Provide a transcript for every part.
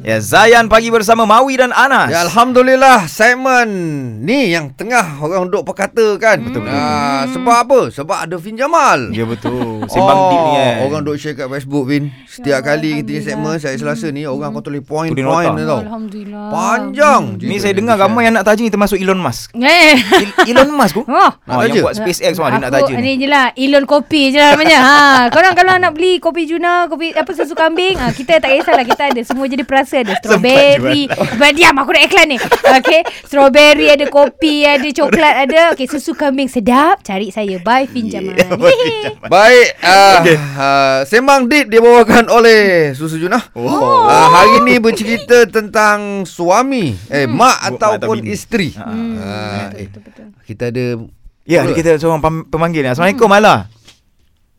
Ya, Zayan pagi bersama Mawi dan Anas. Ya Alhamdulillah segmen ni yang tengah orang duk perkatakan. Betul, betul, Ah, sebab apa? Sebab ada Fin Jamal. Ya betul. Sembang oh, deep ni kan. Orang duk share kat Facebook Fin. Setiap Ya, kali kita segmen Alhamdulillah. saya Selasa ni orang kau tulis Tu dia point-point nota. dia tau. Alhamdulillah. Panjang. Ni saya dengar ramai yang nak taja ni termasuk Elon Musk. Eh. Elon Musk tu? Oh. Oh, Nak yang buat SpaceX tu dia nak taja ni ni. je lah Elon kopi je lah namanya ha, Korang kalau nak beli kopi Juna Kopi apa susu kambing ha, Kita tak kisahlah Kita ada semua jadi perasa Ada strawberry Sebab diam aku nak iklan ni Okay Strawberry ada kopi Ada coklat ada Okay susu kambing sedap Cari saya Bye Fin Jamal Hehe. Baik, uh, okay. uh, Sembang Dit dibawakan oleh Susu Junah. Oh. Uh, hari ni bercerita tentang suami, eh Bu- mak mak atau ataupun bini. isteri. Ha. Hmm, Ah, betul, eh, betul, betul. Kita ada Ya, ada kita seorang pem- pemanggil. Assalamualaikum Ala.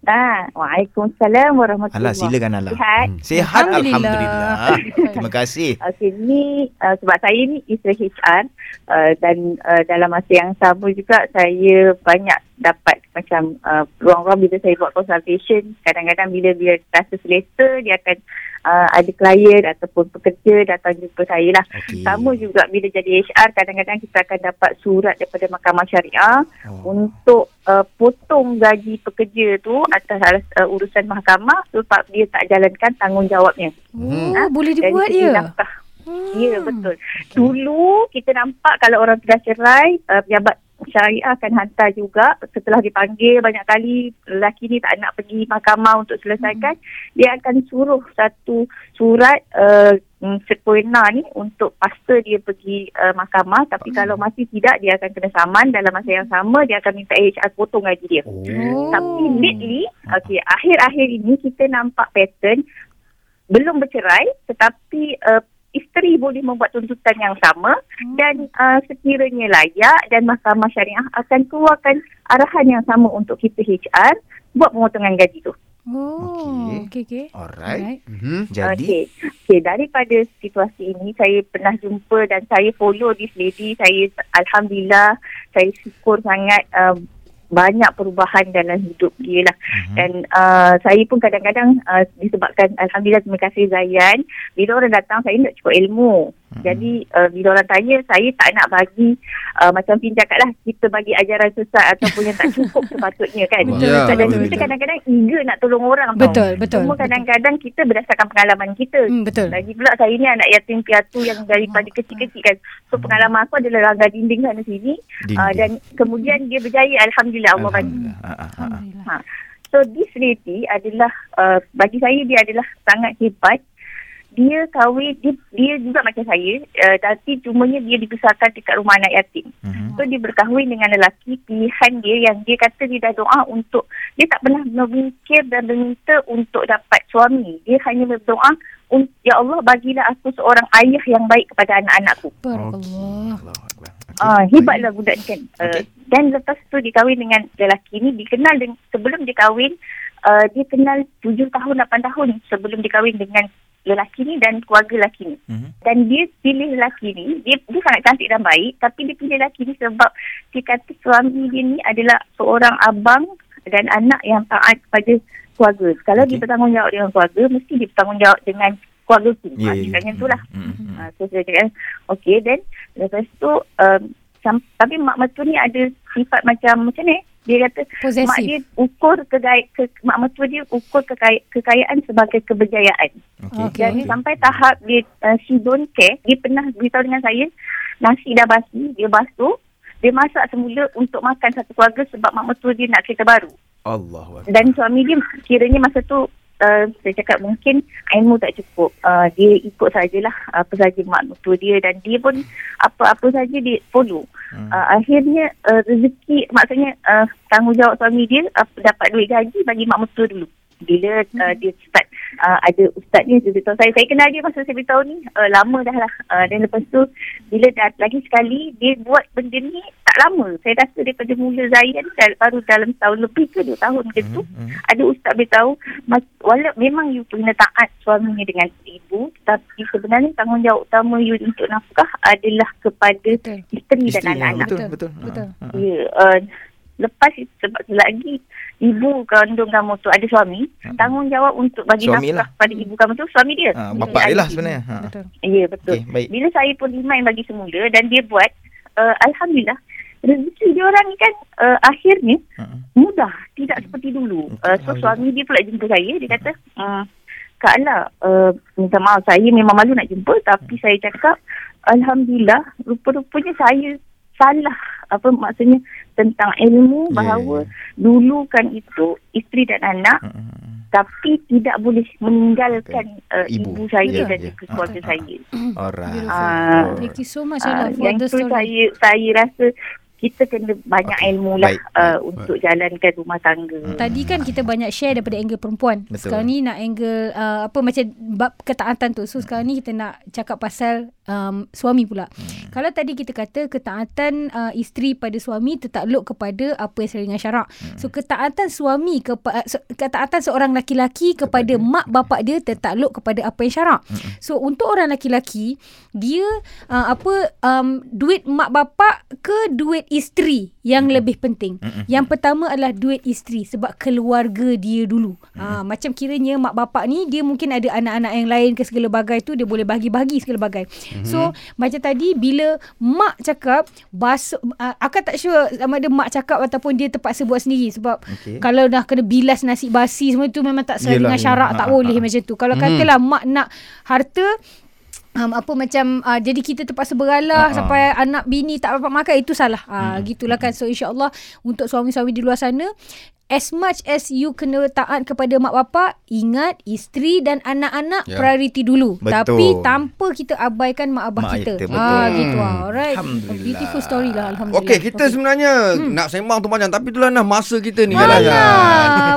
Ah, Waalaikumsalam warahmatullahi Ala silakan Ala. Sihat. Hmm. Sihat Alhamdulillah. alhamdulillah. Terima kasih. Okey, ni uh, sebab saya ni isteri HR uh, dan uh, dalam masa yang sama juga saya banyak dapat macam uh, ruang-ruang bila saya buat consultation kadang-kadang bila dia rasa selesa dia akan uh, ada klien ataupun pekerja datang jumpa saya lah. Okey. Sama juga bila jadi HR kadang-kadang kita akan dapat surat daripada Mahkamah Syariah Oh. untuk uh, potong gaji pekerja tu atas uh, urusan mahkamah sebab dia tak jalankan tanggungjawabnya. Oh, Ah, boleh dibuat segi ya nafkah. Ya betul. Dulu kita nampak kalau orang sudah cerai, uh, pejabat syariah akan hantar juga. Setelah dipanggil banyak kali lelaki ni tak nak pergi mahkamah untuk selesaikan, dia akan suruh satu surat uh, mm, sepena ni untuk pasta dia pergi uh, mahkamah. Tapi kalau masih tidak dia akan kena saman. Dalam masa yang sama dia akan minta HR potong gaji dia. Oh. Tapi lately, okay, akhir-akhir ini kita nampak pattern belum bercerai tetapi uh, isteri boleh membuat tuntutan yang sama Hmm. dan uh, sekiranya layak dan mahkamah syariah akan keluarkan arahan yang sama untuk kita HR buat pemotongan gaji tu. Oh, okey okey. Alright. Mhm. Jadi Okey. Okey, daripada situasi ini saya pernah jumpa dan saya follow this lady. Saya alhamdulillah saya syukur sangat uh, banyak perubahan dalam hidup dia lah. Mhm. Dan uh, saya pun kadang-kadang uh, disebabkan alhamdulillah terima kasih Zayan, bila orang datang saya nak cukup ilmu. Mhm. Jadi uh, bila orang tanya saya tak nak bagi uh, macam cakap lah kita bagi ajaran sesat ataupun yang tak cukup sepatutnya kan. Betul, Ya, Dan betul, kita betul. kadang-kadang eager nak tolong orang tau. Betul betul. Semua kadang-kadang kita berdasarkan pengalaman kita. Hmm, betul. Lagi pula saya ni anak yatim piatu yang daripada kecil-kecil kan. So pengalaman aku adalah langgar dinding sana sini. Dinding. Uh, dan kemudian dia berjaya Alhamdulillah Allah bantu. Alhamdulillah. Ha, ha, ha. Alhamdulillah. So this lady adalah uh, bagi saya dia adalah sangat hebat. Dia kahwin dia, dia juga macam saya uh, tapi cumanya dia dibesarkan dekat rumah anak yatim. Mhm. So dia berkahwin dengan lelaki pilihan dia yang dia kata dia dah doa untuk dia tak pernah memikir dan meminta untuk dapat suami. Dia hanya berdoa "Un- ya Allah bagilah aku seorang ayah yang baik kepada anak-anakku. Barakallah. Okey. Ah, hebatlah budak ni kan. Uh, Okey. dan lepas tu dia kahwin dengan lelaki ni, dikenal dengan, sebelum dia kahwin, uh, dia kenal 7 tahun, 8 tahun sebelum dia kahwin dengan lelaki ni dan keluarga lelaki ni. Mhm. Dan dia pilih lelaki ni, dia, dia sangat cantik dan baik, tapi dia pilih lelaki ni sebab dia kata suami dia ni adalah seorang abang dan anak yang taat kepada keluarga. Kalau Okey. dia bertanggungjawab dengan keluarga, mesti dia bertanggungjawab dengan keluarga tu. Ya, Ah, ya, ya. macam tu lah. Mhm, mhm. Uh, so saya cakap okey then lepas tu um, sam- tapi mak mertua ni ada sifat macam macam ni dia kata Posesif. mak dia ukur kegaya, ke, mak mertua dia ukur kekaya, kekayaan sebagai keberjayaan. Okey. Okey. Jadi sampai tahap dia uh, she don't care dia pernah beritahu dengan saya nasi dah basi dia basuh dia masak semula untuk makan satu keluarga sebab mak mertua dia nak kereta baru. Akbar. Dan suami dia kiranya masa tu uh, saya cakap mungkin ilmu tak cukup. Uh, dia ikut sajalah apa saja mak mertua dia dan dia pun apa-apa saja dia follow. Hmm. Uh, akhirnya uh, rezeki maksudnya uh, tanggungjawab suami dia uh, dapat duit gaji bagi mak mertua dulu. Bila uh, dia start uh, ada ustaz ni dia beritahu saya. Saya kenal dia masa saya beritahu ni uh, lama dah lah. Uh, dan lepas tu bila dah lagi sekali dia buat benda ni tak lama. Saya rasa daripada mula Zayan dah- baru dalam tahun lebih ke dua tahun ke tu. Mhm, mhm. Ada ustaz beritahu mas- wala memang you kena taat suaminya dengan ibu tapi sebenarnya tanggungjawab utama you untuk nafkah adalah kepada Betul. isteri dan Isteri, anak-anak. Betul, Betul, betul. betul. Ha, ha. Ya, uh, lepas itu sebab selagi ibu kandung kamu tu ada suami, Hmm. tanggungjawab untuk bagi Suami nafkah lah. pada ibu kamu tu suami dia. Ha, Bukan bapak dia lah sebenarnya. Ha. Betul. Ya, betul. Okey, baik. Bila saya pun remind bagi semula dan dia buat, uh, Alhamdulillah, rezeki dia orang ni kan uh, akhirnya Ha. mudah. Tidak seperti dulu. Uh, so suami dia pula jumpa saya. Dia kata, uh, Kak Ala, uh, minta maaf saya memang malu nak jumpa. Tapi saya cakap, Alhamdulillah, rupa-rupanya saya salah. Apa maksudnya tentang ilmu Ya, bahawa ya, dulu kan itu isteri dan anak ha. tapi tidak boleh meninggalkan uh, Ibu. ibu. saya Ya, dan juga keluarga Ah, ah, saya. Alright. Ah, Thank you so much Ala for yang the story. saya saya rasa kita kena banyak Okey, ilmu lah baik, uh, baik. untuk jalankan rumah tangga. Tadi kan kita banyak share daripada angle perempuan. Betul. Sekarang ni nak angle uh, apa macam bab ketaatan tu. So sekarang ni kita nak cakap pasal um, suami pula. Hmm. Kalau tadi kita kata ketaatan uh, isteri pada suami tertakluk kepada apa yang sesuai dengan syarak. Hmm. So ketaatan suami kepada ketaatan seorang laki-laki kepada, mak bapak dia tertakluk kepada apa yang syarak. Hmm. So untuk orang laki-laki dia uh, apa um, duit mak bapak ke duit isteri yang Hmm. lebih penting. Yang pertama adalah duit isteri sebab keluarga dia dulu. Ha, macam kiranya mak bapak ni dia mungkin ada anak-anak yang lain ke segala bagai tu dia boleh bagi-bagi segala bagai. So macam tadi bila mak cakap basuh uh, akak tak sure sama ada mak cakap ataupun dia terpaksa buat sendiri sebab Okey. kalau dah kena bilas nasi basi semua tu memang tak sesuai dengan syarak tak Ha, ha, boleh ha. macam tu. Kalau katalah mak nak harta Um, apa macam uh, jadi kita terpaksa beralah ha. sampai anak bini tak dapat makan itu salah. Uh, gitulah kan. So insyaallah untuk suami-suami di luar sana as much as you kena taat kepada mak bapak, ingat isteri dan anak-anak Ya. priority dulu. Betul. Tapi tanpa kita abaikan mak abah Mak kita. kita, Ah betul. gitu ah. Alright. Alhamdulillah. Beautiful story lah alhamdulillah. Okey, kita okay. sebenarnya hmm. nak sembang tu banyak tapi itulah nah masa kita ni kan.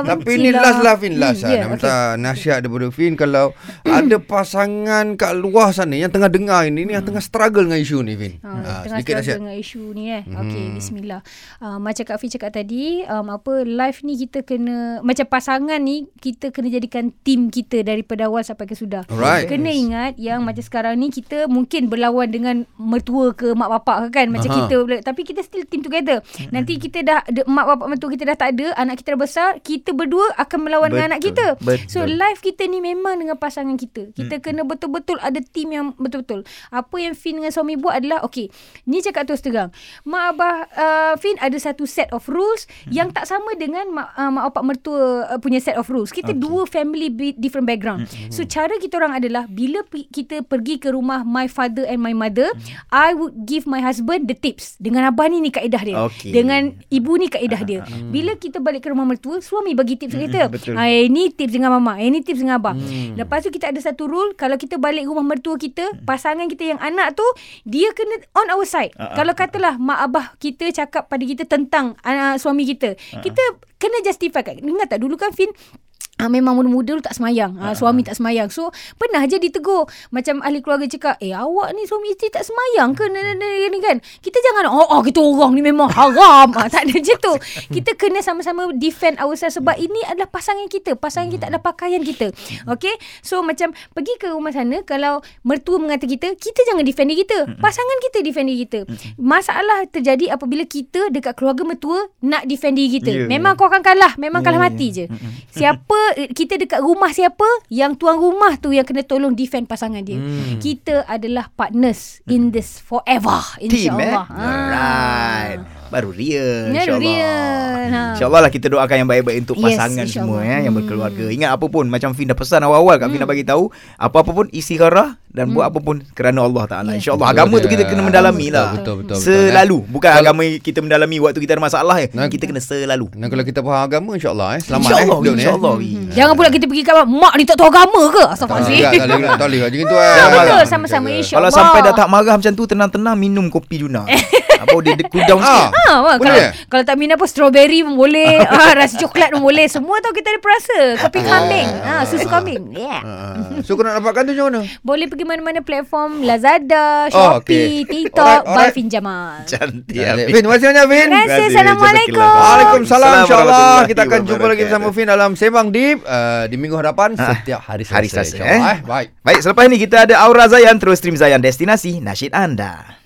Tapi ni last lah Fin last Hmm, hmm, ya, Nak minta nasihat daripada Fin kalau ada pasangan kat luar sana yang tengah dengar ini ni yang tengah struggle dengan isu ni Fin. Ha, Ha, tengah sedikit struggle nasihat. dengan isu ni eh. Hmm. Okey, bismillah. Uh, macam Kak Fi cakap tadi, um, apa live ni kita kena macam pasangan ni kita kena jadikan tim kita daripada awal sampai ke sudah. Alright. Kena ingat yang macam sekarang ni kita mungkin berlawan dengan mertua ke mak bapak ke kan macam Aha. kita tapi kita still team together. Nanti kita dah de, mak bapak mertua kita dah tak ada, anak kita dah besar, kita berdua akan melawan dengan anak Betul, kita. betul. So live kita ni memang dengan pasangan kita. Kita kena betul-betul ada team yang betul-betul. Apa yang Fin dengan suami buat adalah okay, ni cakap terus terang. Mak abah uh, Fin ada satu set of rules yang tak sama dengan mak, uh, mak bapak mertua uh, punya set of rules. Kita okay. dua family be- different background. So cara kita orang adalah bila pi- kita pergi ke rumah my father and my mother, I would give my husband the tips. Dengan abah ni ni kaedah dia. Okey. Dengan ibu ni kaedah dia. Bila kita balik ke rumah mertua, suami bagi tips kita. betul. Ah, ini tips dengan mama, ini tips dengan abah. Hmm. Lepas tu kita ada satu rule, kalau kita balik rumah mertua kita, pasangan kita yang anak tu, dia kena on our side. Ah, kalau katalah mak abah kita cakap pada kita tentang uh, suami kita, kita kena justify. Ingat tak dulu kan Fin, Ah, memang muda-muda dulu tak semayang. Ah, suami tak semayang. So, pernah je ditegur. Macam ahli keluarga cakap, eh awak ni suami isteri tak semayang ke? Ni, kan? Kita jangan, oh, oh kita orang ni memang haram. ah, tak ada macam tu. Kita kena sama-sama defend ourselves sebab ini adalah pasangan kita. Pasangan kita adalah pakaian kita. Okay? So, macam pergi ke rumah sana, kalau mertua mengata kita, kita jangan defend diri kita. Pasangan kita defend diri kita. Masalah terjadi apabila kita dekat keluarga mertua nak defend diri kita. Ya, Memang kau akan kalah. Memang kalah Ya, ya. mati je. Siapa kita dekat rumah siapa yang tuan rumah tu yang kena tolong defend pasangan dia. Hmm. Kita adalah partners in this forever Team eh. insyaallah. Alright. Baru ria Baru insyaAllah real. Ha. InsyaAllah lah kita doakan yang baik-baik untuk Yes, pasangan insyaAllah. semua ya, Yang Hmm. berkeluarga Ingat apa pun Macam Fin dah pesan awal-awal Kak Fin dah bagi tahu Apa-apa pun istikharah Dan buat apa pun Kerana Allah Ta'ala Yes. InsyaAllah Betul Agama tu kita kena mendalami Betul, lah betul, betul, betul, Selalu Bukan Kalau- agama kita mendalami Waktu kita ada masalah ya. Nah, Kita kena selalu Dan kalau kita faham agama insya-Allah eh selamat InsyaAllah eh. ni, eh. InsyaAllah Hmm. Jangan pula kita pergi kat mak, ni tak tahu agama ke? Astagfirullahalazim. juga, tak boleh tak boleh macam itu eh. Ah, betul, marah. sama-sama Jaga. insya- Kalau sampai dah tak marah macam tu Tenang-tenang minum kopi Juna Apa dia, dia cool down Ah. sikit Ha, wah, kalau Boleh? kalau tak minum apa strawberry pun boleh, ah, rasa coklat pun boleh. Semua tahu kita ada perasa. Kopi kambing, ah, susu kambing. Yeah. Ah, So kau nak dapatkan tu macam mana? Boleh pergi mana-mana platform Lazada, Oh, Shopee, okey. TikTok, Alright, alright. by Fin Jamal. Cantik Fin. Terima kasih banyak Fin. Terima kasih. Assalamualaikum. Waalaikumsalam insyaAllah Kita akan jumpa lagi bersama. Fin Dalam Sembang Deep uh, Di minggu hadapan Ah, Setiap hari Selasa hari Selasa, eh. eh. Baik Baik, selepas ini kita ada Aura Zayan terus stream Zayan destinasi nasyid anda.